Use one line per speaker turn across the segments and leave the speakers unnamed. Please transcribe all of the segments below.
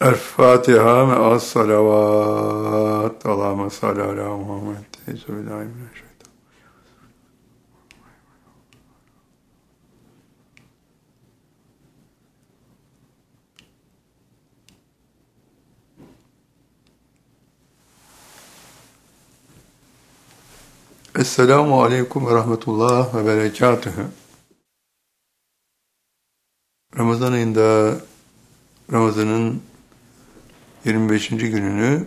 El-Fatiha me'as salavat. Allahümme salli ala Muhammed. Esselamu Aleyküm ve Rahmetullah ve Berekatühü. Ramazan ayında Ramazan'ın 25. gününü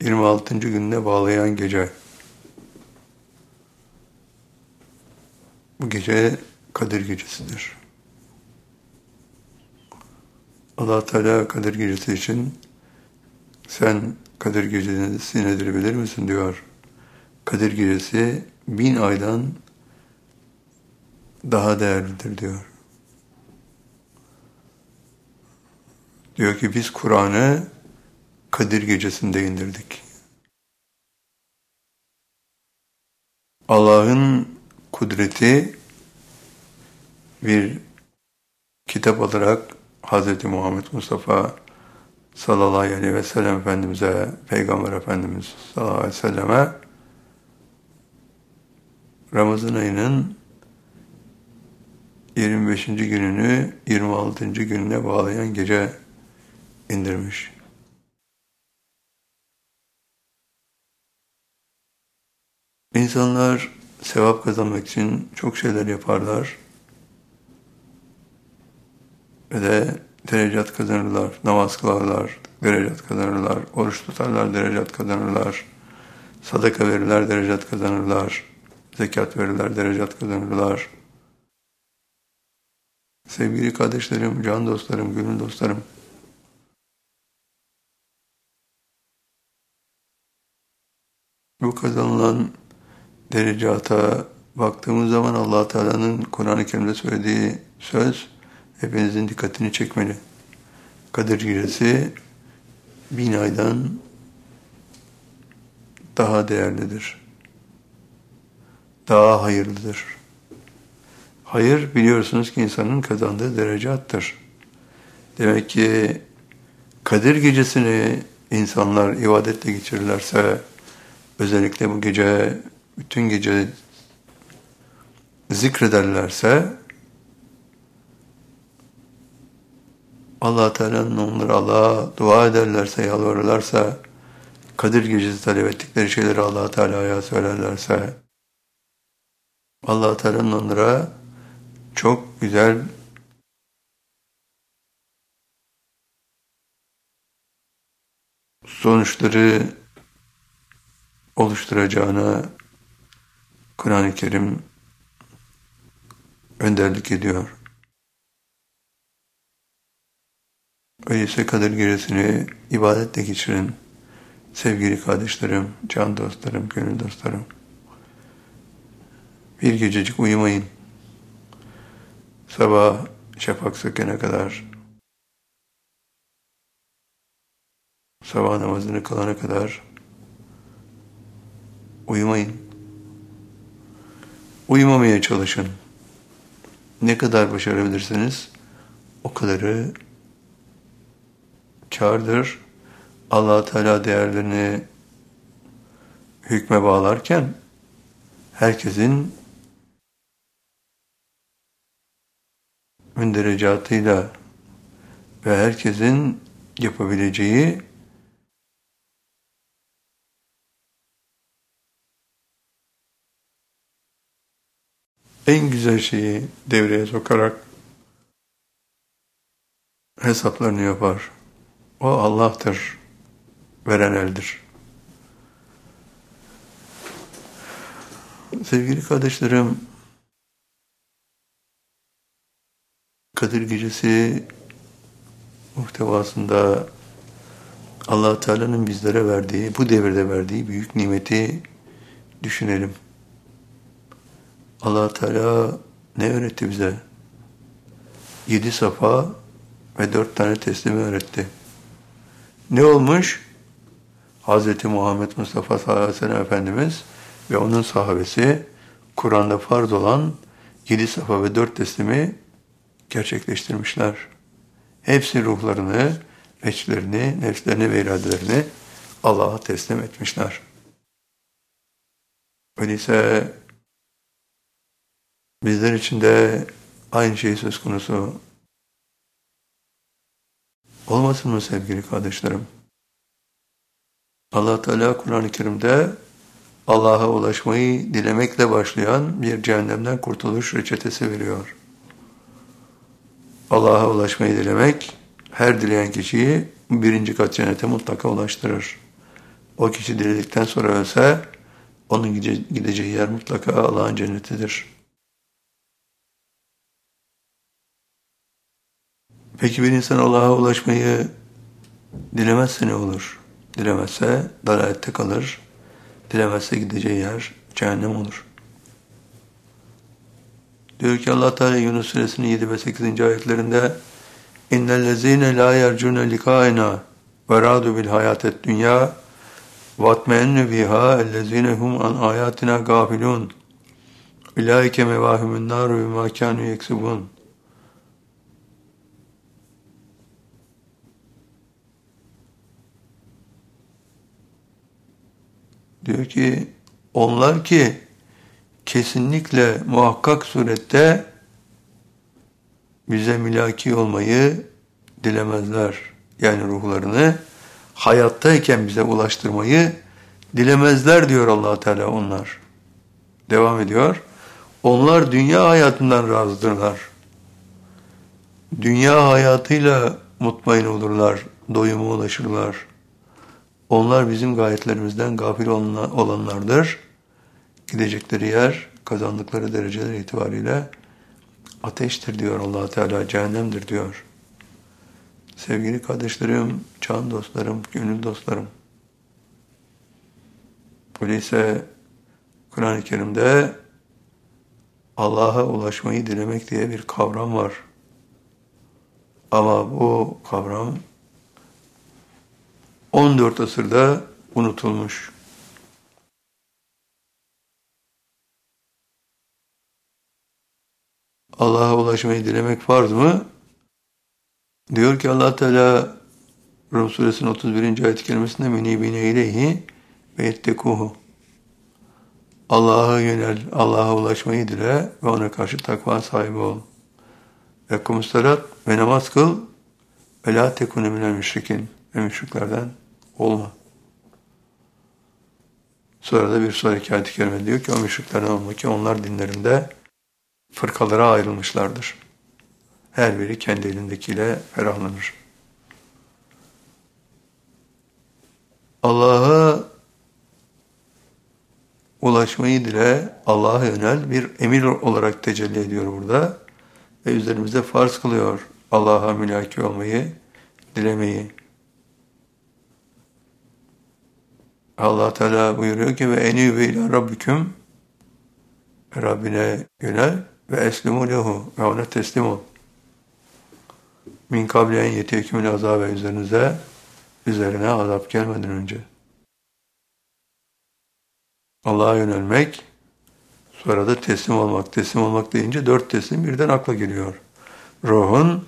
26. gününe bağlayan gece. Bu gece Kadir Gecesi'dir. allah Teala Kadir Gecesi için sen Kadir Gecesi nedir bilir misin diyor. Kadir Gecesi bin aydan daha değerlidir diyor. Diyor ki biz Kur'an'ı Kadir Gecesi'nde indirdik. Allah'ın kudreti bir kitap olarak Hz. Muhammed Mustafa sallallahu aleyhi ve sellem Efendimiz'e, Peygamber Efendimiz sallallahu aleyhi ve selleme Ramazan ayının 25. gününü 26. gününe bağlayan gece indirmiş. İnsanlar sevap kazanmak için çok şeyler yaparlar ve de derecat kazanırlar, namaz kılarlar, derecat kazanırlar, oruç tutarlar, derecat kazanırlar, sadaka verirler, derecat kazanırlar, zekat verirler, derecat kazanırlar. Sevgili kardeşlerim, can dostlarım, gönül dostlarım, bu kazanılan derecata baktığımız zaman allah Teala'nın Kur'an-ı Kerim'de söylediği söz hepinizin dikkatini çekmeli. Kadir Gecesi bin aydan daha değerlidir. Daha hayırlıdır. Hayır biliyorsunuz ki insanın kazandığı derecattır. Demek ki Kadir Gecesi'ni insanlar ibadetle geçirirlerse, özellikle bu gece bütün gece zikrederlerse allah Teala'nın onları Allah'a dua ederlerse, yalvarırlarsa, Kadir Gecesi talep ettikleri şeyleri allah Teala'ya söylerlerse, allah Teala'nın onlara çok güzel sonuçları oluşturacağına Kur'an-ı Kerim önderlik ediyor. Öyleyse Kadir Gecesi'ni ibadetle geçirin. Sevgili kardeşlerim, can dostlarım, gönül dostlarım. Bir gececik uyumayın. Sabah şafak sökene kadar, sabah namazını kılana kadar uyumayın. Uyumamaya çalışın. Ne kadar başarabilirsiniz o kadarı kârdır. allah Teala değerlerini hükme bağlarken herkesin münderecatıyla ve herkesin yapabileceği en güzel şeyi devreye sokarak hesaplarını yapar. O Allah'tır, veren eldir. Sevgili kardeşlerim, Kadir Gecesi muhtevasında allah Teala'nın bizlere verdiği, bu devirde verdiği büyük nimeti düşünelim allah Teala ne öğretti bize? Yedi safa ve dört tane teslimi öğretti. Ne olmuş? Hz. Muhammed Mustafa sallallahu aleyhi ve sellem Efendimiz ve onun sahabesi Kur'an'da farz olan yedi safa ve dört teslimi gerçekleştirmişler. Hepsi ruhlarını eçlerini, nefslerini ve iradelerini Allah'a teslim etmişler. Öyleyse bizler için de aynı şey söz konusu olmasın mı sevgili kardeşlerim? allah Teala Kur'an-ı Kerim'de Allah'a ulaşmayı dilemekle başlayan bir cehennemden kurtuluş reçetesi veriyor. Allah'a ulaşmayı dilemek, her dileyen kişiyi birinci kat cennete mutlaka ulaştırır. O kişi diledikten sonra ölse, onun gideceği yer mutlaka Allah'ın cennetidir. Peki bir insan Allah'a ulaşmayı dilemezse ne olur? Dilemezse dalalette kalır, dilemezse gideceği yer cehennem olur. Diyor ki Allah Teala Yunus suresinin 7 ve 8. ayetlerinde İnnellezîne lâ yercûne likâena ve râdu bil hayâtet dünyâ vatmeennü bihâ ellezîne hum an âyâtina gâfilûn İlâike mevâhümün nâru bimâ kânû yeksibûn Diyor ki onlar ki kesinlikle muhakkak surette bize milaki olmayı dilemezler. Yani ruhlarını hayattayken bize ulaştırmayı dilemezler diyor allah Teala onlar. Devam ediyor. Onlar dünya hayatından razıdırlar. Dünya hayatıyla mutmain olurlar, doyuma ulaşırlar. Onlar bizim gayetlerimizden gafil olanlardır. Gidecekleri yer, kazandıkları dereceler itibariyle ateştir diyor allah Teala, cehennemdir diyor. Sevgili kardeşlerim, can dostlarım, gönül dostlarım. Öyleyse Kur'an-ı Kerim'de Allah'a ulaşmayı dilemek diye bir kavram var. Ama bu kavram 14 asırda unutulmuş. Allah'a ulaşmayı dilemek farz mı? Diyor ki allah Teala Rum suresinin 31. ayet kelimesinde münibine ileyhi ve ettekuhu. Allah'a yönel, Allah'a ulaşmayı dile ve ona karşı takva sahibi ol. Ve kumusalat ve namaz kıl ve la tekune müşrikin ve müşriklerden olma. Sonra da bir sonraki ayet-i kerime diyor ki o müşriklerden olma ki onlar dinlerinde fırkalara ayrılmışlardır. Her biri kendi elindekiyle ferahlanır. Allah'a ulaşmayı dile, Allah'a yönel bir emir olarak tecelli ediyor burada. Ve üzerimizde farz kılıyor Allah'a mülaki olmayı, dilemeyi. Allah Teala buyuruyor ki ve enîbe ilâ rabbiküm Rabbine yönel ve eslimu lehu ve ona teslim ol. Min kabli en yetiyekümün azabe üzerinize üzerine azap gelmeden önce. Allah'a yönelmek sonra da teslim olmak. Teslim olmak deyince dört teslim birden akla geliyor. Ruhun,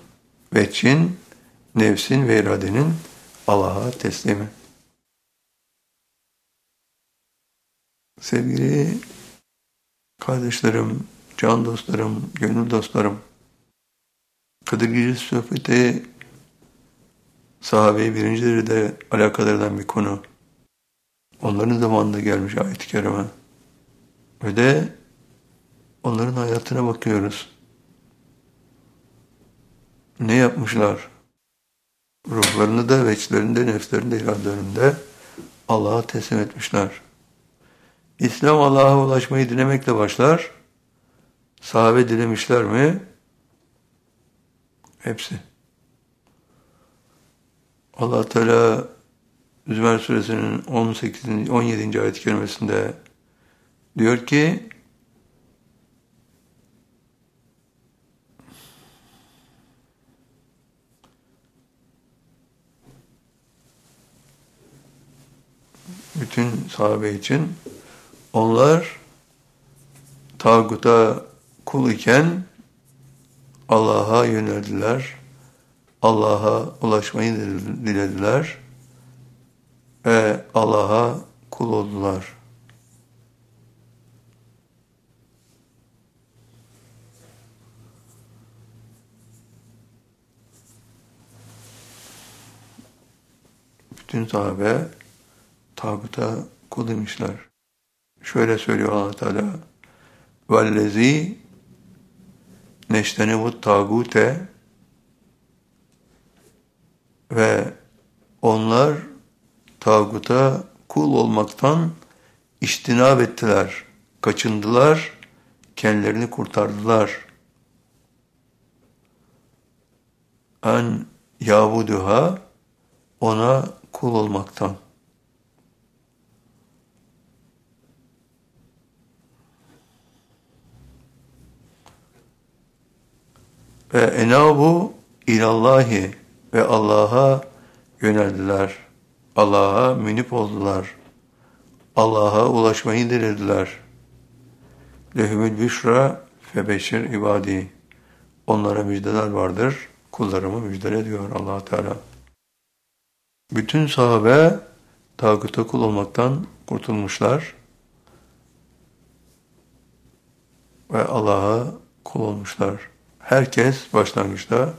veçin, nefsin ve iradenin Allah'a teslimi. Sevgili kardeşlerim, can dostlarım, gönül dostlarım, Kadir Gecesi sohbeti sahabeyi birinci derecede alakadar bir konu. Onların zamanında gelmiş ayet-i kerime. Ve de onların hayatına bakıyoruz. Ne yapmışlar? Ruhlarını da, veçlerini de, nefslerini de, iradelerinde de Allah'a teslim etmişler. İslam Allah'a ulaşmayı dilemekle başlar. Sahabe dilemişler mi? Hepsi. Allah Teala Zümer suresinin 18. 17. ayet-i kerimesinde diyor ki bütün sahabe için onlar tağuta kul iken Allah'a yöneldiler. Allah'a ulaşmayı dilediler ve Allah'a kul oldular. Bütün sahabe tağuta kul demişler. Şöyle söylüyor allah Teala وَالَّذ۪ي neştenevu tağute ve onlar tağuta kul olmaktan iştinab ettiler, kaçındılar, kendilerini kurtardılar. En yavuduha ona kul olmaktan. Ve enabu ilallahi ve Allah'a yöneldiler. Allah'a münip oldular. Allah'a ulaşmayı dilediler. Lehümül büşra febeşir ibadi. Onlara müjdeler vardır. Kullarımı müjdele diyor allah Teala. Bütün sahabe tağuta kul olmaktan kurtulmuşlar ve Allah'a kul olmuşlar. Herkes başlangıçta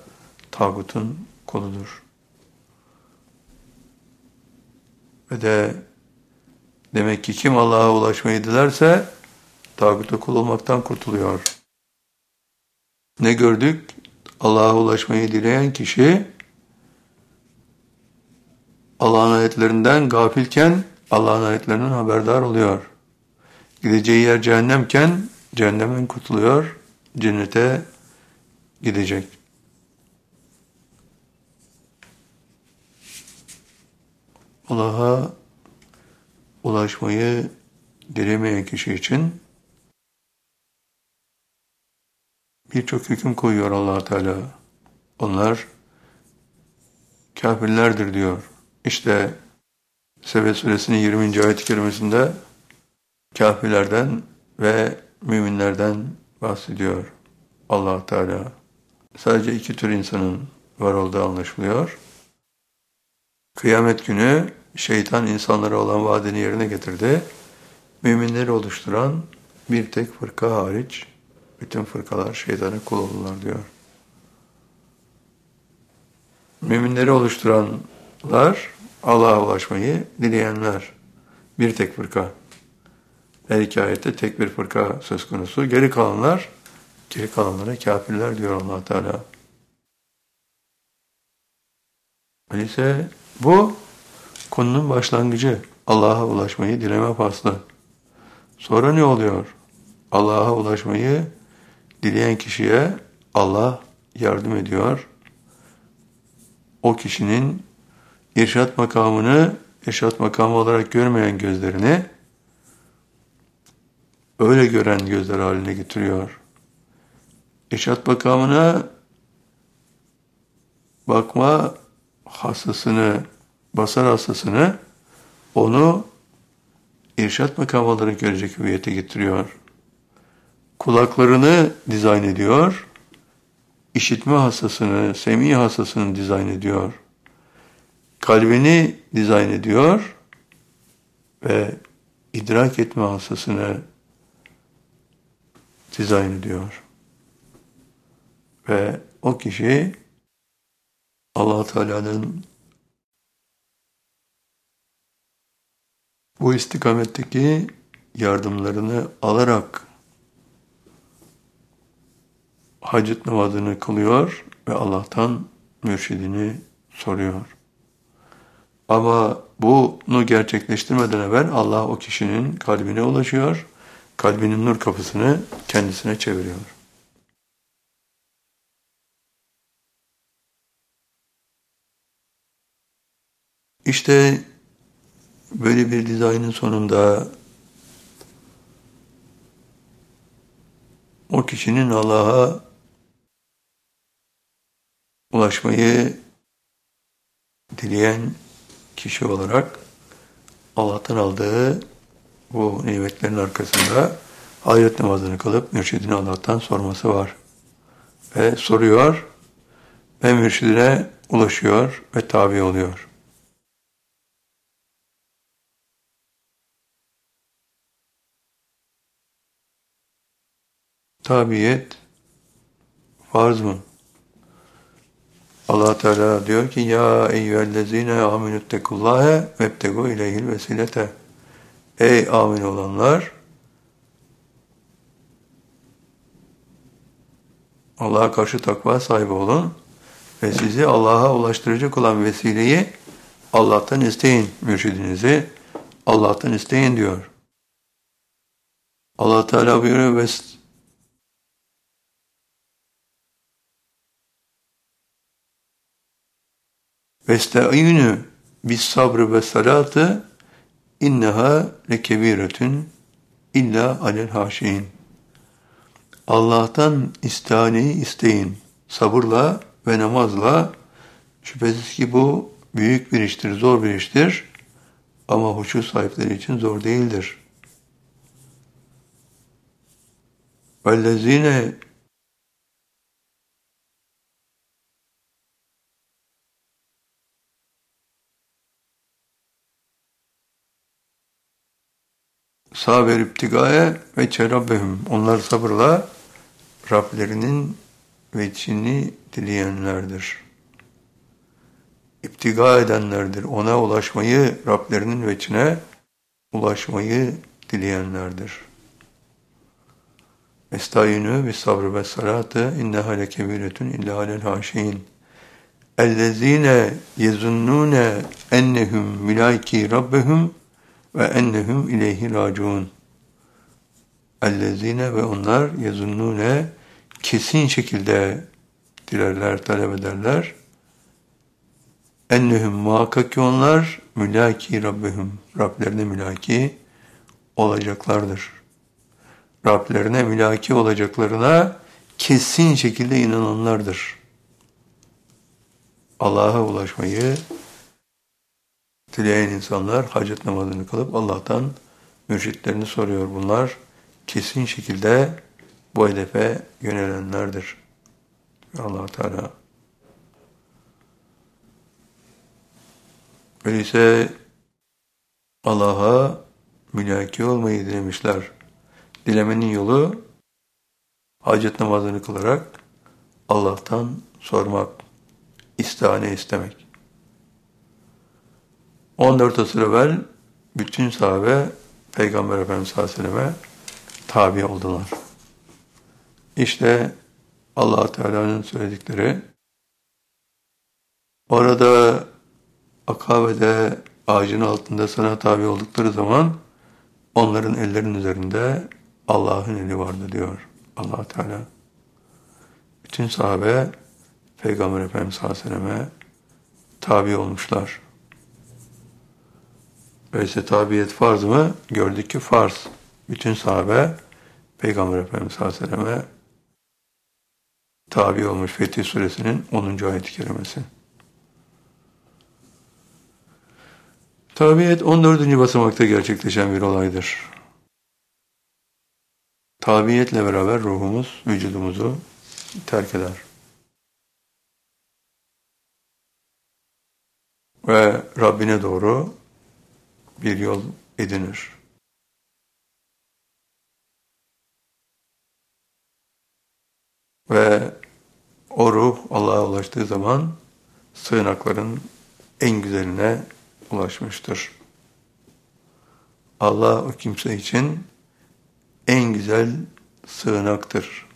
tağutun koludur. Ve de demek ki kim Allah'a ulaşmayı dilerse tağuta kul olmaktan kurtuluyor. Ne gördük? Allah'a ulaşmayı dileyen kişi Allah'ın ayetlerinden gafilken Allah'ın ayetlerinden haberdar oluyor. Gideceği yer cehennemken cehennemden kurtuluyor, cennete gidecek. Allah'a ulaşmayı dilemeyen kişi için birçok hüküm koyuyor allah Teala. Onlar kafirlerdir diyor. İşte Sebe suresinin 20. ayet-i kerimesinde kafirlerden ve müminlerden bahsediyor allah Teala. Sadece iki tür insanın var olduğu anlaşılıyor. Kıyamet günü şeytan insanlara olan vaadini yerine getirdi. Müminleri oluşturan bir tek fırka hariç bütün fırkalar şeytana kul oldular diyor. Müminleri oluşturanlar Allah'a ulaşmayı dileyenler. Bir tek fırka. Her iki ayette tek bir fırka söz konusu. Geri kalanlar, geri kalanlara kafirler diyor allah Teala. Öyleyse bu konunun başlangıcı. Allah'a ulaşmayı dileme faslı. Sonra ne oluyor? Allah'a ulaşmayı dileyen kişiye Allah yardım ediyor. O kişinin irşat makamını irşat makamı olarak görmeyen gözlerini öyle gören gözler haline getiriyor. İrşat makamına bakma hastasını, basar hastasını onu irşat makamı olarak görecek hüviyete getiriyor. Kulaklarını dizayn ediyor, işitme hastasını, semi hastasını dizayn ediyor kalbini dizayn ediyor ve idrak etme hastasını dizayn ediyor. Ve o kişi allah Teala'nın bu istikametteki yardımlarını alarak hacet namazını kılıyor ve Allah'tan mürşidini soruyor. Ama bunu gerçekleştirmeden evvel Allah o kişinin kalbine ulaşıyor, kalbinin nur kapısını kendisine çeviriyor. İşte böyle bir dizaynın sonunda o kişinin Allah'a ulaşmayı dileyen kişi olarak Allah'tan aldığı bu nimetlerin arkasında hayret namazını kılıp mürşidini Allah'tan sorması var. Ve soruyor, ve mürşidine ulaşıyor ve tabi oluyor. Tabiyet farz mı? allah Teala diyor ki Ya eyyühellezine aminüttekullâhe vebtegu ileyhil vesilete Ey amin olanlar Allah'a karşı takva sahibi olun ve sizi Allah'a ulaştıracak olan vesileyi Allah'tan isteyin mürşidinizi Allah'tan isteyin diyor. Allah Teala buyuruyor ve Vesta'inu bis sabrı ve salatı inneha lekebiretün illa alel haşin. Allah'tan istihaneyi isteyin. Sabırla ve namazla şüphesiz ki bu büyük bir iştir, zor bir iştir. Ama huşu sahipleri için zor değildir. وَالَّذ۪ينَ saber iptigaya ve çerabbehum. Onlar sabırla Rablerinin veçini dileyenlerdir. İptiga edenlerdir. Ona ulaşmayı, Rablerinin veçine ulaşmayı dileyenlerdir. Estayinu ve sabrı ve salatı inneha lekebiretun illa alel haşin. Ellezine yezunnune ennehum mülaiki rabbehum ve ennehum ileyhi raciun. Ellezine ve onlar yezunnune kesin şekilde dilerler, talep ederler. Ennehum muhakkak ki onlar mülaki Rabbihum, Rablerine mülaki olacaklardır. Rablerine mülaki olacaklarına kesin şekilde inananlardır. Allah'a ulaşmayı dileyen insanlar hacet namazını kılıp Allah'tan mürşitlerini soruyor. Bunlar kesin şekilde bu hedefe yönelenlerdir. allah Teala öyleyse Allah'a mülaki olmayı dilemişler. Dilemenin yolu hacet namazını kılarak Allah'tan sormak, istihane istemek. 14 asır evvel bütün sahabe Peygamber Efendimiz Aleyhisselam'a tabi oldular. İşte allah Teala'nın söyledikleri orada Akabe'de ağacın altında sana tabi oldukları zaman onların ellerinin üzerinde Allah'ın eli vardı diyor allah Teala. Bütün sahabe Peygamber Efendimiz Aleyhisselam'a tabi olmuşlar. Öyleyse tabiyet farz mı? Gördük ki farz. Bütün sahabe Peygamber Efendimiz Aleyhisselam'a tabi olmuş Fetih Suresinin 10. ayet-i kerimesi. Tabiyet 14. basamakta gerçekleşen bir olaydır. Tabiyetle beraber ruhumuz vücudumuzu terk eder. Ve Rabbine doğru bir yol edinir. Ve o ruh Allah'a ulaştığı zaman sığınakların en güzeline ulaşmıştır. Allah o kimse için en güzel sığınaktır.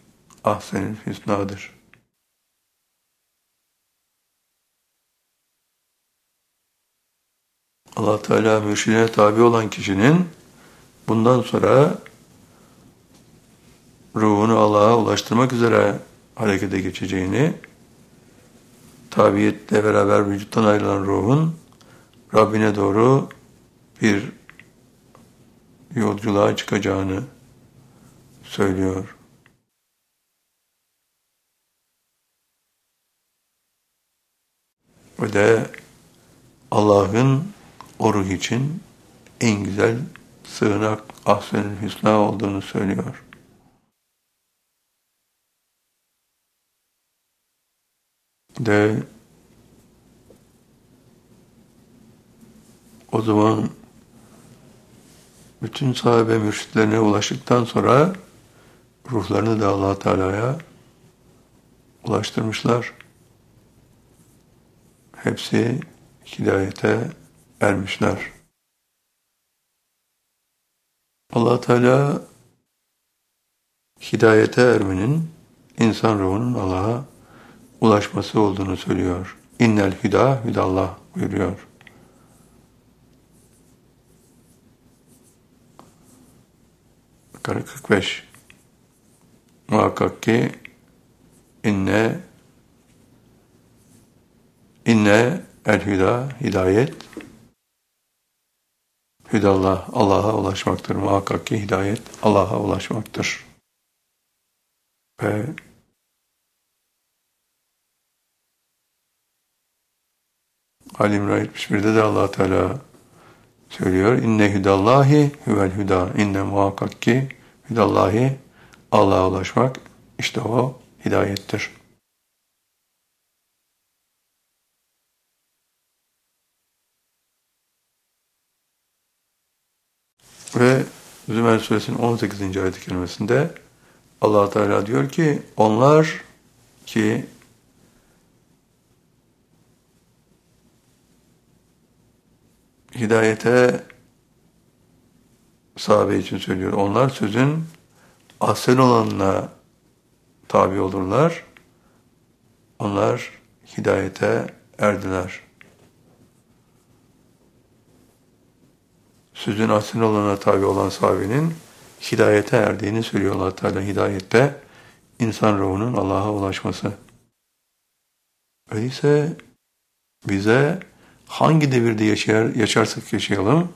Ahsenil hüsnadır. Allah Teala mürşidine tabi olan kişinin bundan sonra ruhunu Allah'a ulaştırmak üzere harekete geçeceğini, tabiyetle beraber vücuttan ayrılan ruhun Rabbine doğru bir yolculuğa çıkacağını söylüyor. Ve de Allah'ın o ruh için en güzel sığınak ahsen hüsna olduğunu söylüyor. de o zaman bütün sahabe mürşitlerine ulaştıktan sonra ruhlarını da allah Teala'ya ulaştırmışlar. Hepsi hidayete ermişler. allah Teala hidayete ermenin insan ruhunun Allah'a ulaşması olduğunu söylüyor. İnnel hüda hüdallah buyuruyor. Bakara 45 Muhakkak ki inne inne el hüda hidayet hüdallah Allah'a ulaşmaktır. Muhakkak ki hidayet Allah'a ulaşmaktır. Ve Ali İmran 71'de de allah Teala söylüyor. İnne hüdallahi huvel hüda. İnne muhakkak ki hüdallahi Allah'a ulaşmak işte o hidayettir. Ve Zümer suresinin 18. ayet-i kerimesinde allah Teala diyor ki onlar ki hidayete sahabe için söylüyor. Onlar sözün asıl olanına tabi olurlar. Onlar hidayete erdiler. Sözün asıl olana tabi olan sahabenin hidayete erdiğini söylüyor allah Teala. Hidayette insan ruhunun Allah'a ulaşması. Öyleyse bize hangi devirde yaşar, yaşarsak yaşayalım,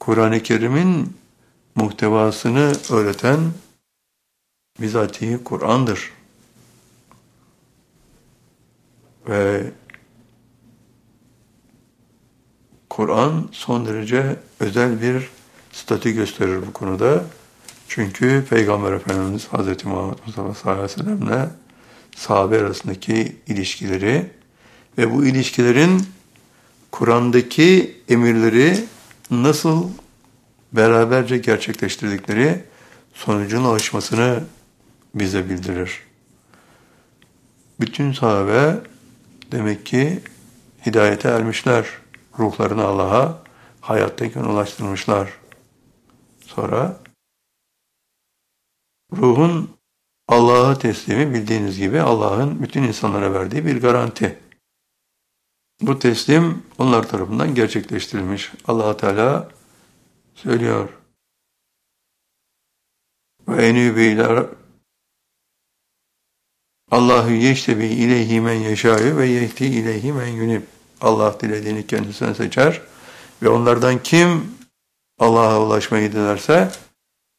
Kur'an-ı Kerim'in muhtevasını öğreten bizatihi Kur'an'dır. Ve Kur'an son derece özel bir statü gösterir bu konuda. Çünkü Peygamber Efendimiz Hz. Muhammed Mustafa sallallahu aleyhi ve sellemle sahabe arasındaki ilişkileri ve bu ilişkilerin Kur'an'daki emirleri nasıl beraberce gerçekleştirdikleri sonucun ulaşmasını bize bildirir. Bütün sahabe demek ki hidayete ermişler. Ruhlarını Allah'a hayattayken ulaştırmışlar. Sonra ruhun Allah'a teslimi bildiğiniz gibi Allah'ın bütün insanlara verdiği bir garanti. Bu teslim onlar tarafından gerçekleştirilmiş. allah Teala söylüyor. Ve enübeyler Allahu yeştebi ileyhi men yeşâyu ve yehti ileyhi men yunib. Allah dilediğini kendisine seçer ve onlardan kim Allah'a ulaşmayı dilerse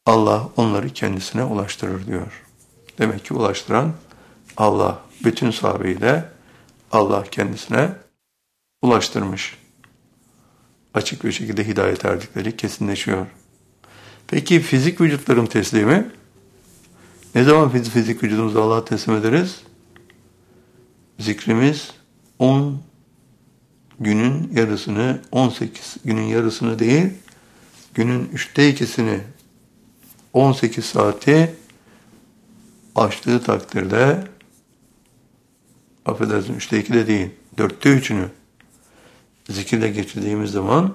Allah onları kendisine ulaştırır diyor. Demek ki ulaştıran Allah. Bütün sahabeyi de Allah kendisine ulaştırmış. Açık bir şekilde hidayet erdikleri kesinleşiyor. Peki fizik vücutların teslimi? Ne zaman fizik vücudumuzu Allah'a teslim ederiz? Zikrimiz 10 günün yarısını, 18 günün yarısını değil, günün üçte ikisini, 18 saati açtığı takdirde, affedersin üçte iki de değil, dörtte üçünü zikirle geçirdiğimiz zaman,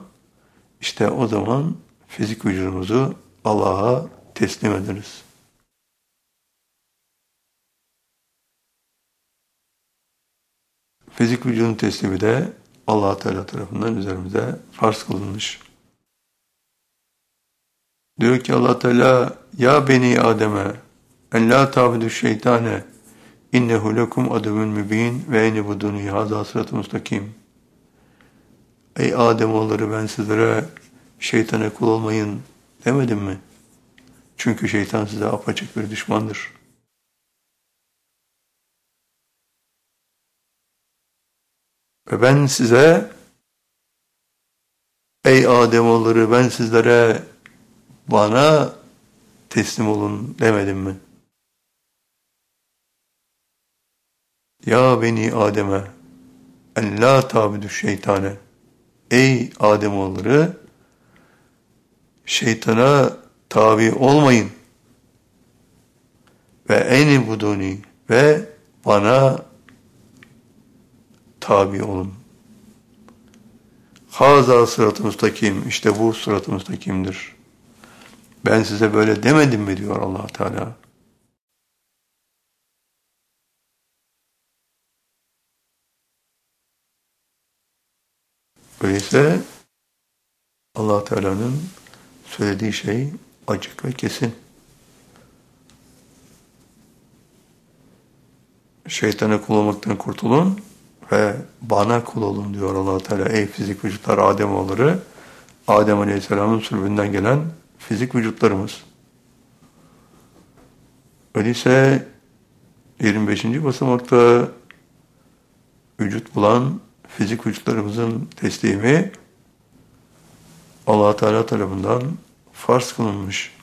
işte o zaman fizik vücudumuzu Allah'a teslim ederiz. Fizik vücudun teslimi de allah Teala tarafından üzerimize farz kılınmış. Diyor ki allah Teala ya beni Adem'e en la tabidu şeytane innehu lekum adevün mübin ve eni buduni haza sıratı mustakim. Ey Ademoğulları ben sizlere şeytana kul olmayın demedim mi? Çünkü şeytan size apaçık bir düşmandır. Ve ben size ey Ademoğulları ben sizlere bana teslim olun demedim mi? Ya beni Adem'e en la tabidü şeytane Ey Ademoğulları şeytana tabi olmayın ve eni buduni ve bana tabi olun. Haza sıratı müstakim. İşte bu sıratı müstakimdir. Ben size böyle demedim mi diyor allah Teala. Öyleyse allah Teala'nın söylediği şey açık ve kesin. Şeytana kul olmaktan kurtulun ve bana kul olun diyor allah Teala. Ey fizik vücutlar Adem oğulları, Adem Aleyhisselam'ın sülbünden gelen fizik vücutlarımız. Öyleyse 25. basamakta vücut bulan fizik vücutlarımızın teslimi allah Teala tarafından farz kılınmış.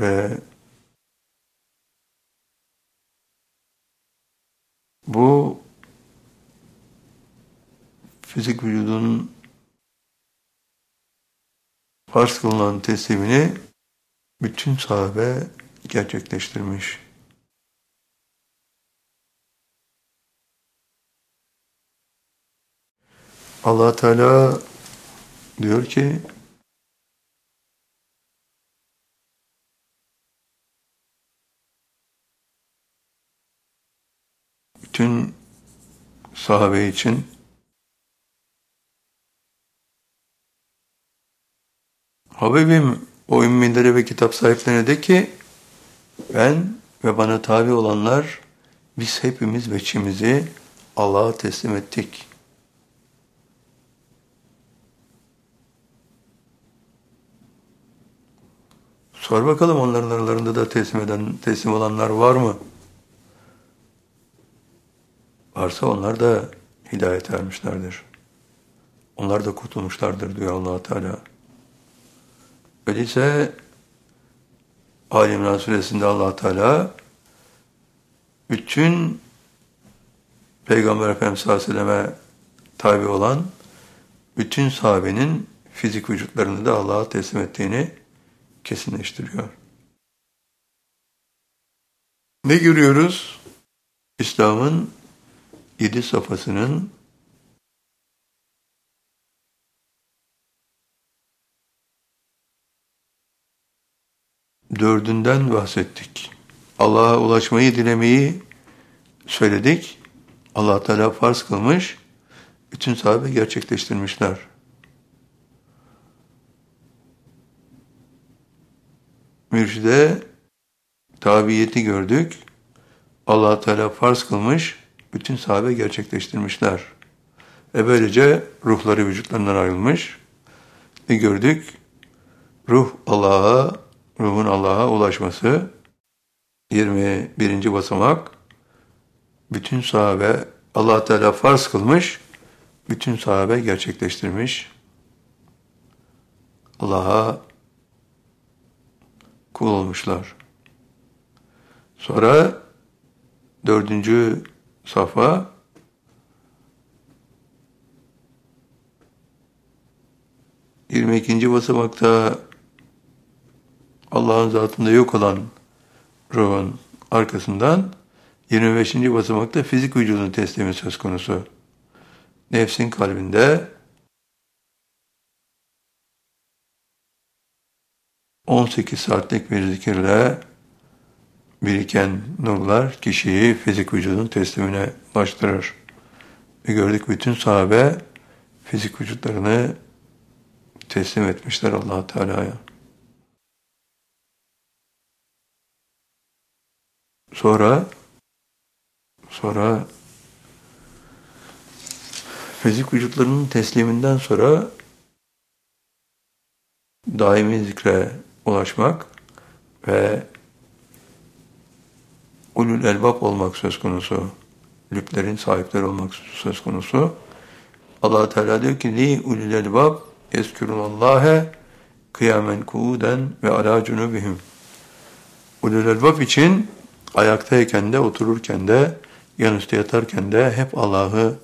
Ve bu fizik vücudun farz kılınan teslimini bütün sahabe gerçekleştirmiş. allah Teala diyor ki bütün sahabe için Habibim o ümmilere ve kitap sahiplerine de ki ben ve bana tabi olanlar biz hepimiz veçimizi Allah'a teslim ettik. Sor bakalım onların aralarında da teslim eden, teslim olanlar var mı? Varsa onlar da hidayet ermişlerdir. Onlar da kurtulmuşlardır diyor allah Teala. Öyleyse Ali İmran suresinde allah Teala bütün Peygamber Efendimiz sallallahu aleyhi ve selleme tabi olan bütün sahabenin fizik vücutlarını da Allah'a teslim ettiğini kesinleştiriyor. Ne görüyoruz? İslam'ın yedi safhasının dördünden bahsettik. Allah'a ulaşmayı dilemeyi söyledik. Allah Teala farz kılmış. Bütün sahabe gerçekleştirmişler. Mürşide tabiyeti gördük. Allah Teala farz kılmış. Bütün sahabe gerçekleştirmişler. E böylece ruhları vücutlarından ayrılmış. E gördük. Ruh Allah'a ruhun Allah'a ulaşması 21. basamak bütün sahabe Allah Teala farz kılmış bütün sahabe gerçekleştirmiş Allah'a kul olmuşlar. Sonra dördüncü safa yirmi ikinci basamakta Allah'ın zatında yok olan ruhun arkasından 25. basamakta fizik vücudun teslimi söz konusu. Nefsin kalbinde 18 saatlik bir zikirle biriken nurlar kişiyi fizik vücudun teslimine ulaştırır. Ve gördük bütün sahabe fizik vücutlarını teslim etmişler allah Teala'ya. Sonra sonra fizik vücutlarının tesliminden sonra daimi zikre ulaşmak ve ulul elbap olmak söz konusu. Lüplerin sahipleri olmak söz konusu. allah Teala diyor ki li ulul elbab eskürunallâhe kıyamen kuuden ve ala cunubihim. Ulul elbab için ayaktayken de, otururken de, yanüstü yatarken de hep Allah'ı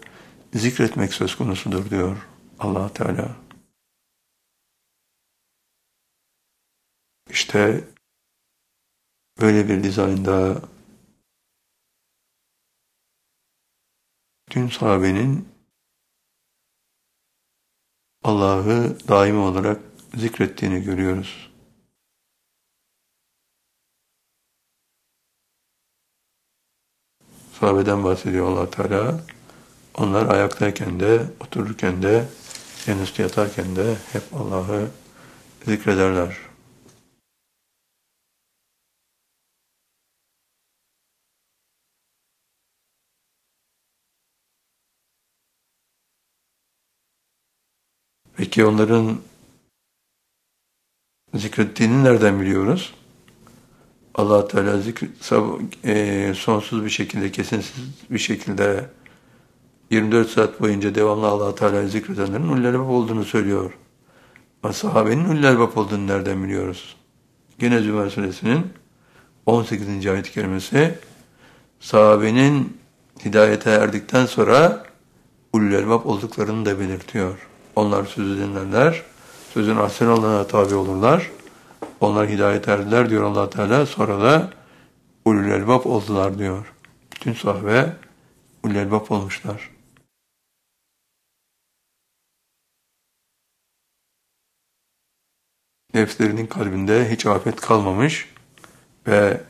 zikretmek söz konusudur diyor allah Teala. İşte böyle bir dizaynda tüm sahabenin Allah'ı daimi olarak zikrettiğini görüyoruz. Sahabeden bahsediyor allah Teala. Onlar ayaktayken de, otururken de, en üstü yatarken de hep Allah'ı zikrederler. Peki onların zikrettiğini nereden biliyoruz? allah Teala zikr, e, sonsuz bir şekilde, kesinsiz bir şekilde 24 saat boyunca devamlı allah Teala'yı zikredenlerin ullel olduğunu söylüyor. Ama sahabenin ullel olduğunu nereden biliyoruz? Gene Zümer Suresinin 18. ayet-i kerimesi sahabenin hidayete erdikten sonra ullel olduklarını da belirtiyor. Onlar sözü dinlerler, sözün ahsen olana tabi olurlar. Onlar hidayet erdiler diyor allah Teala. Sonra da ulul elbab oldular diyor. Bütün sahabe ulul elbab olmuşlar. Nefslerinin kalbinde hiç afet kalmamış ve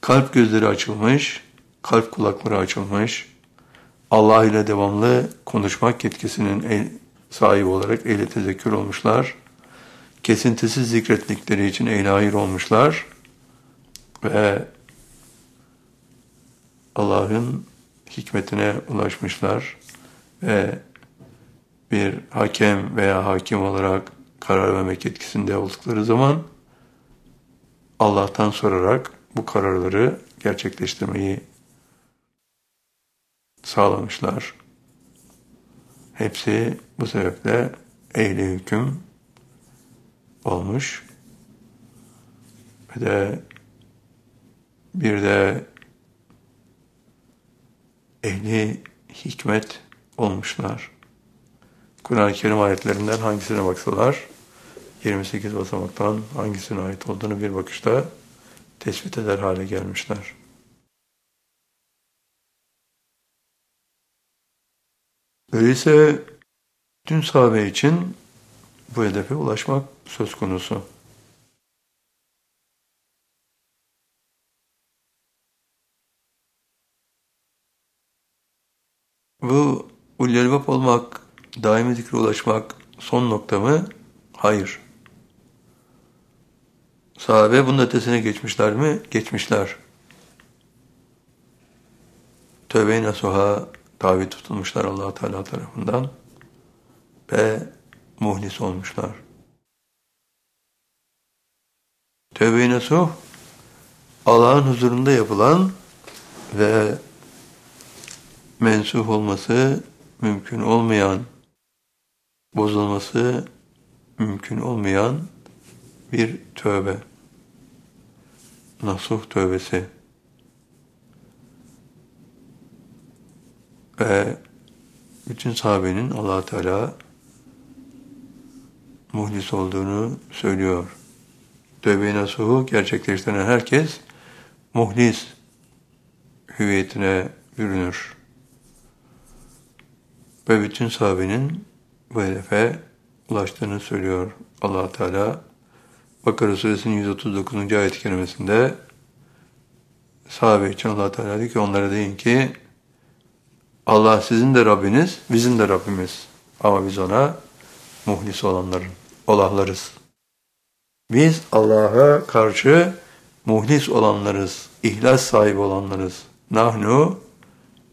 kalp gözleri açılmış, kalp kulakları açılmış, Allah ile devamlı konuşmak yetkisinin sahibi olarak eyle tezekkür olmuşlar. Kesintisiz zikrettikleri için eylahir olmuşlar. Ve Allah'ın hikmetine ulaşmışlar. Ve bir hakem veya hakim olarak karar vermek yetkisinde oldukları zaman Allah'tan sorarak bu kararları gerçekleştirmeyi sağlamışlar. Hepsi bu sebeple ehli hüküm olmuş. Ve de bir de ehli hikmet olmuşlar. Kur'an-ı Kerim ayetlerinden hangisine baksalar 28 basamaktan hangisine ait olduğunu bir bakışta tespit eder hale gelmişler. Öyleyse tüm sahabe için bu hedefe ulaşmak söz konusu. Bu ulyelbap olmak, daimi zikre ulaşmak son nokta mı? Hayır. Sahabe bunun ötesine geçmişler mi? Geçmişler. Tövbe-i nasuha tabi tutulmuşlar allah Teala tarafından ve muhlis olmuşlar. Tövbe-i nasuh Allah'ın huzurunda yapılan ve mensuh olması mümkün olmayan, bozulması mümkün olmayan bir tövbe. Nasuh tövbesi. Ve bütün sahabenin allah Teala muhlis olduğunu söylüyor. Tövbe-i nasuhu gerçekleştiren herkes muhlis hüviyetine bürünür. Ve bütün sahabenin bu hedefe ulaştığını söylüyor allah Teala. Bakara suresinin 139. ayet-i kerimesinde sahabe için allah Teala diyor ki onlara deyin ki Allah sizin de Rabbiniz, bizim de Rabbimiz. Ama biz ona muhlis olanların, olahlarız. Biz Allah'a karşı muhlis olanlarız, ihlas sahibi olanlarız. Nahnu,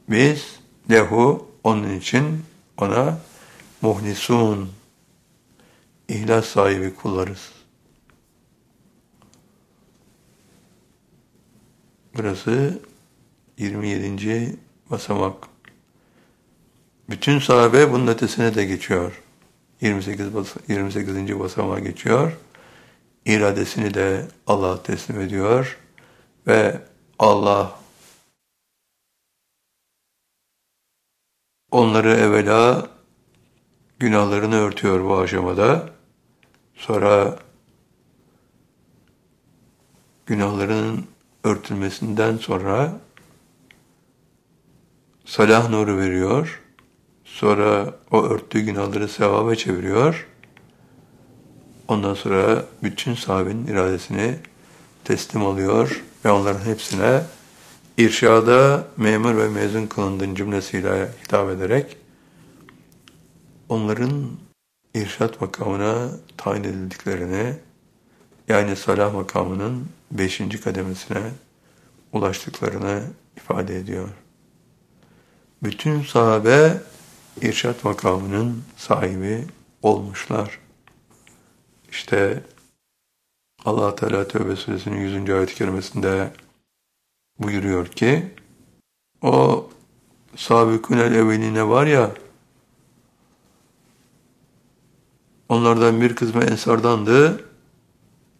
biz lehu, onun için ona muhlisun, ihlas sahibi kullarız. Burası 27. basamak. Bütün sahabe bunun ötesine de geçiyor. 28, bas 28. basamağa geçiyor. iradesini de Allah'a teslim ediyor ve Allah onları evvela günahlarını örtüyor bu aşamada. Sonra günahların örtülmesinden sonra salah nuru veriyor. Sonra o örttüğü günahları sevaba çeviriyor. Ondan sonra bütün sahabenin iradesini teslim alıyor ve onların hepsine irşada memur ve mezun kılındığın cümlesiyle hitap ederek onların irşat makamına tayin edildiklerini yani salah makamının beşinci kademesine ulaştıklarını ifade ediyor. Bütün sahabe irşat makamının sahibi olmuşlar. İşte Allah Teala Tevbe Suresinin 100. ayet-i kerimesinde buyuruyor ki o sabıkünel evveline var ya onlardan bir kısmı ensardandı.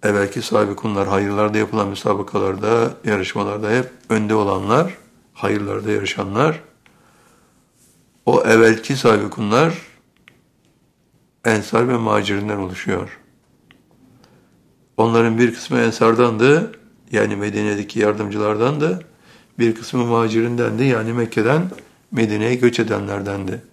Evvelki sabıkunlar hayırlarda yapılan müsabakalarda, yarışmalarda hep önde olanlar, hayırlarda yarışanlar. O evvelki sabıkunlar ensar ve macirinden oluşuyor. Onların bir kısmı ensardandı, yani Medine'deki yardımcılardandı. Bir kısmı muhacirindendi, yani Mekke'den Medine'ye göç edenlerdendi.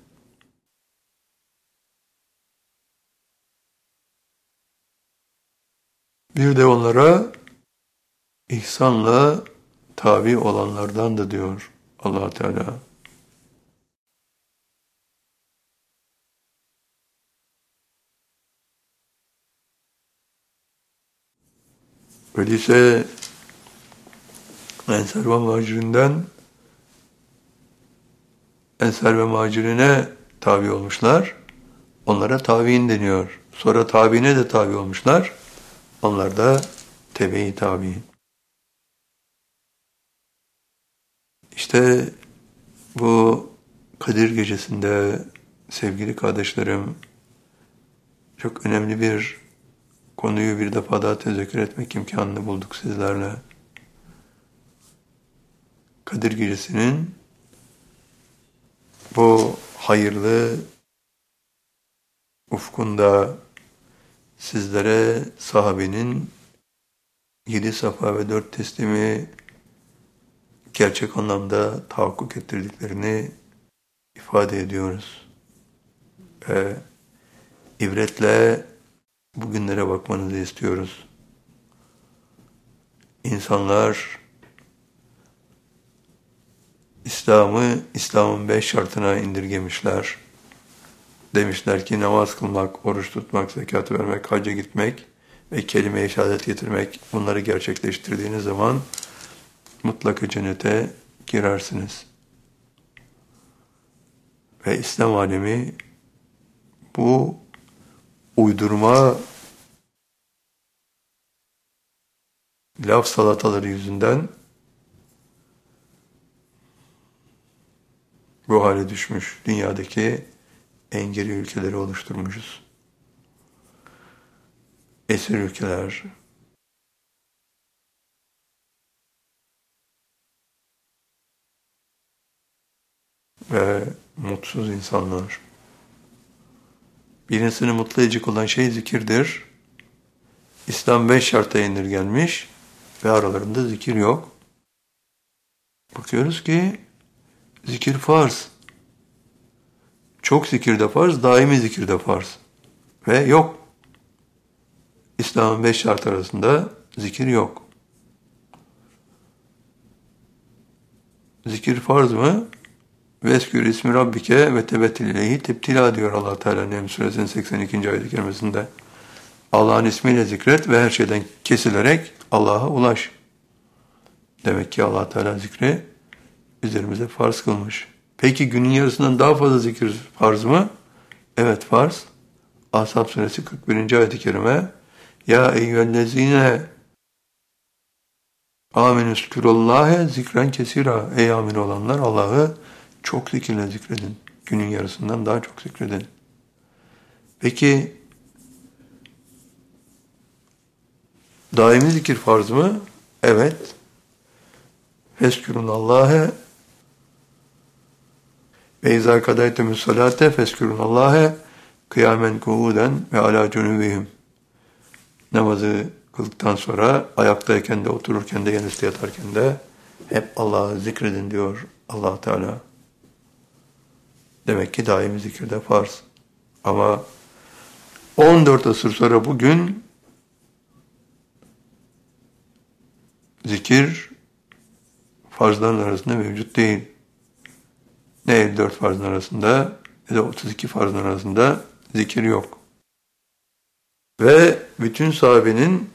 Bir de onlara ihsanla tabi olanlardan da diyor allah Teala. Öyleyse Ensar ve Macirinden Ensar ve Macirine tabi olmuşlar. Onlara tabi'in deniyor. Sonra tabiine de tabi olmuşlar. Onlar da tebe-i tabi. İşte bu Kadir gecesinde sevgili kardeşlerim çok önemli bir konuyu bir defa daha tezekkür etmek imkanını bulduk sizlerle. Kadir Gecesi'nin bu hayırlı ufkunda sizlere sahabenin yedi safa ve dört teslimi gerçek anlamda tahakkuk ettirdiklerini ifade ediyoruz. Ve ibretle bugünlere bakmanızı istiyoruz. İnsanlar İslam'ı İslam'ın beş şartına indirgemişler. Demişler ki namaz kılmak, oruç tutmak, zekat vermek, hacca gitmek ve kelime-i şehadet getirmek bunları gerçekleştirdiğiniz zaman mutlaka cennete girersiniz. Ve İslam alemi bu uydurma laf salataları yüzünden bu hale düşmüş. Dünyadaki en geri ülkeleri oluşturmuşuz. Esir ülkeler, ve mutsuz insanlar. Bir insanı mutlu edecek olan şey zikirdir. İslam beş şarta indirgenmiş ve aralarında zikir yok. Bakıyoruz ki zikir farz. Çok zikir de farz, daimi zikir de farz. Ve yok. İslam'ın beş şart arasında zikir yok. Zikir farz mı? Veskür ismi Rabbike ve tebettil ileyhi teptila diyor allah Teala Nem suresinin 82. ayet-i kerimesinde. Allah'ın ismiyle zikret ve her şeyden kesilerek Allah'a ulaş. Demek ki allah Teala zikri üzerimize farz kılmış. Peki günün yarısından daha fazla zikir farz mı? Evet farz. Ashab suresi 41. ayet-i kerime Ya eyyühellezine amenüskürullâhe zikren kesira Ey amin olanlar Allah'ı çok zikirle zikredin. Günün yarısından daha çok zikredin. Peki Daimi zikir farz mı? Evet. Feskürün Allah'e ve izâ kadaytumus salate feskürün Allah'e kıyamen kuuden ve ala cunubihim. Namazı kıldıktan sonra ayaktayken de otururken de yanüstü yatarken de hep Allah'ı zikredin diyor allah Teala. Demek ki daimi zikirde farz. Ama 14 asır sonra bugün zikir farzların arasında mevcut değil. Ne 54 farzın arasında ne de 32 farzın arasında zikir yok. Ve bütün sahabenin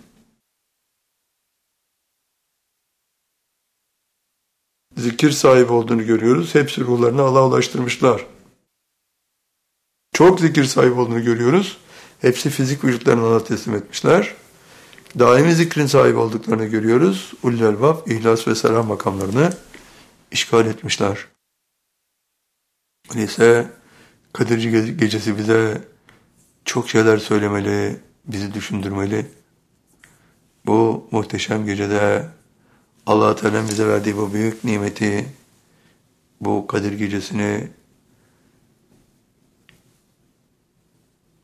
zikir sahibi olduğunu görüyoruz. Hepsi ruhlarını Allah'a ulaştırmışlar. Çok zikir sahibi olduğunu görüyoruz. Hepsi fizik vücutlarını Allah'a teslim etmişler. Daimi zikrin sahibi olduklarını görüyoruz. Ullü elbab, ihlas ve selam makamlarını işgal etmişler. Öyleyse Kadirci gecesi bize çok şeyler söylemeli, bizi düşündürmeli. Bu muhteşem gecede allah Teala bize verdiği bu büyük nimeti, bu Kadir gecesini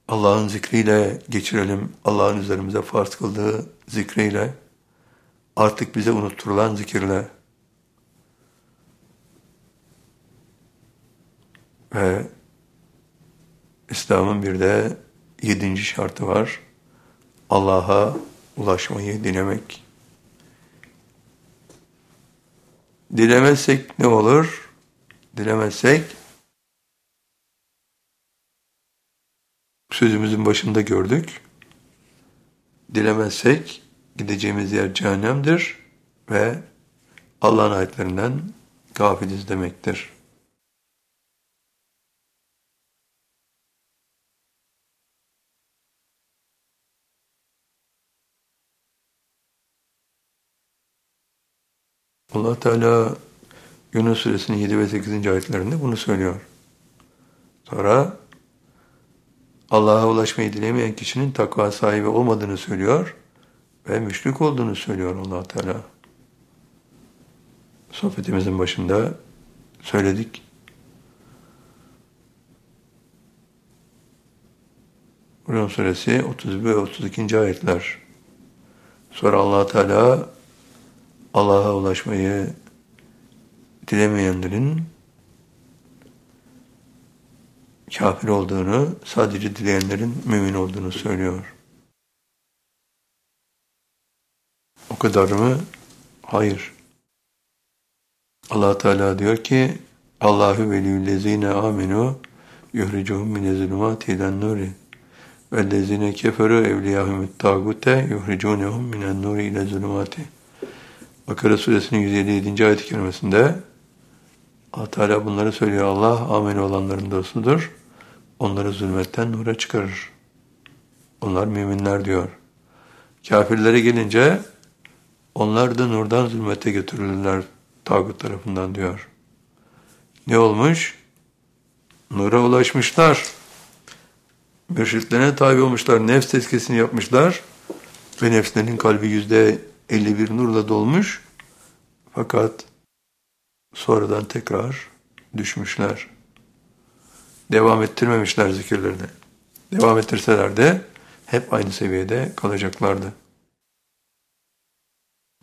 Allah'ın zikriyle geçirelim. Allah'ın üzerimize farz kıldığı zikriyle, artık bize unutturulan zikirle ve İslam'ın bir de yedinci şartı var. Allah'a ulaşmayı dilemek. Dilemezsek ne olur? Dilemezsek sözümüzün başında gördük. Dilemezsek gideceğimiz yer cehennemdir ve Allah'ın ayetlerinden gafiliz demektir. allah Teala Yunus suresinin 7 ve 8. ayetlerinde bunu söylüyor. Sonra Allah'a ulaşmayı dilemeyen kişinin takva sahibi olmadığını söylüyor ve müşrik olduğunu söylüyor allah Teala. Sohbetimizin başında söyledik. Rum suresi 31 ve 32. ayetler. Sonra allah Teala Allah'a ulaşmayı dilemeyenlerin kafir olduğunu, sadece dileyenlerin mümin olduğunu söylüyor. O kadar mı? Hayır. allah Teala diyor ki Allahu veliyüllezine amenu yuhricuhum mine zulümati ilen nuri vellezine keferu evliyahumut tagute yuhricunehum minen nuri ile zulümati Bakara suresinin 157. ayet-i kerimesinde Allah Teala bunları söylüyor. Allah amin olanların dostudur. Onları zulmetten nura çıkarır. Onlar müminler diyor. Kafirlere gelince onlar da nurdan zulmete götürülürler tağut tarafından diyor. Ne olmuş? Nura ulaşmışlar. Mürşitlerine tabi olmuşlar. Nefs tezkesini yapmışlar. Ve nefslerinin kalbi yüzde 51 nurla dolmuş fakat sonradan tekrar düşmüşler. Devam ettirmemişler zikirlerini. Devam ettirseler de hep aynı seviyede kalacaklardı.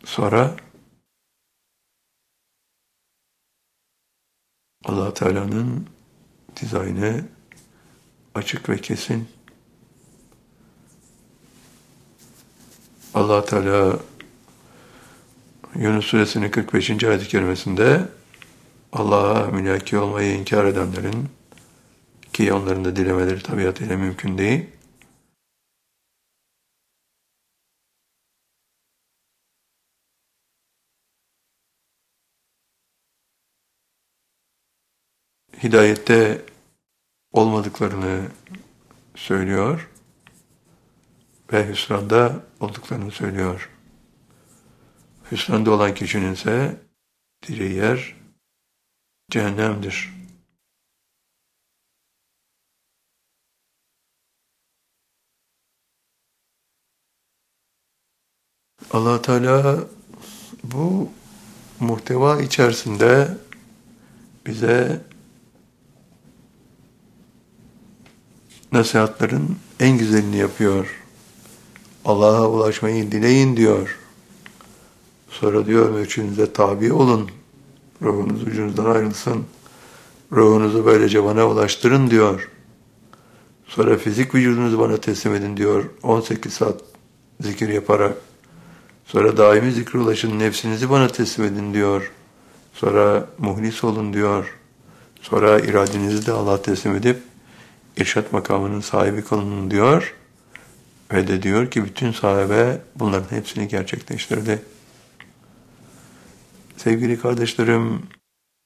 Sonra allah Teala'nın dizaynı açık ve kesin. allah Teala Yunus suresinin 45. ayet-i kerimesinde Allah'a mülaki olmayı inkar edenlerin ki onların da dilemeleri tabiatıyla mümkün değil. Hidayette olmadıklarını söylüyor ve hüsranda olduklarını söylüyor. Hüsranda olan kişinin ise diyeceği yer cehennemdir. Allah Teala bu muhteva içerisinde bize nasihatların en güzelini yapıyor. Allah'a ulaşmayı dileyin diyor. Sonra diyor mürşidinize tabi olun. Ruhunuz ucunuzdan ayrılsın. Ruhunuzu böylece bana ulaştırın diyor. Sonra fizik vücudunuzu bana teslim edin diyor. 18 saat zikir yaparak. Sonra daimi zikre ulaşın, nefsinizi bana teslim edin diyor. Sonra muhlis olun diyor. Sonra iradenizi de Allah'a teslim edip irşat makamının sahibi kılın diyor. Ve de diyor ki bütün sahabe bunların hepsini gerçekleştirdi. Sevgili kardeşlerim,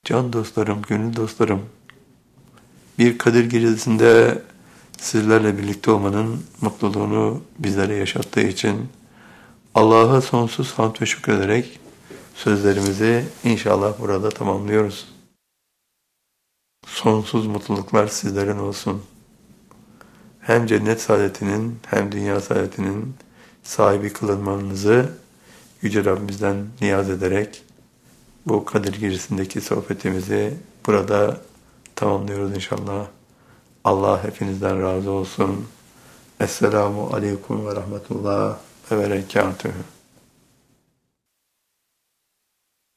can dostlarım, gönül dostlarım, bir Kadir Gecesi'nde sizlerle birlikte olmanın mutluluğunu bizlere yaşattığı için Allah'a sonsuz hamd ve şükrederek sözlerimizi inşallah burada tamamlıyoruz. Sonsuz mutluluklar sizlerin olsun. Hem cennet saadetinin hem dünya saadetinin sahibi kılınmanızı Yüce Rabbimizden niyaz ederek bu Kadir Gecesi'ndeki sohbetimizi burada tamamlıyoruz inşallah. Allah hepinizden razı olsun. Esselamu Aleyküm ve Rahmetullah ve Berekatuhu.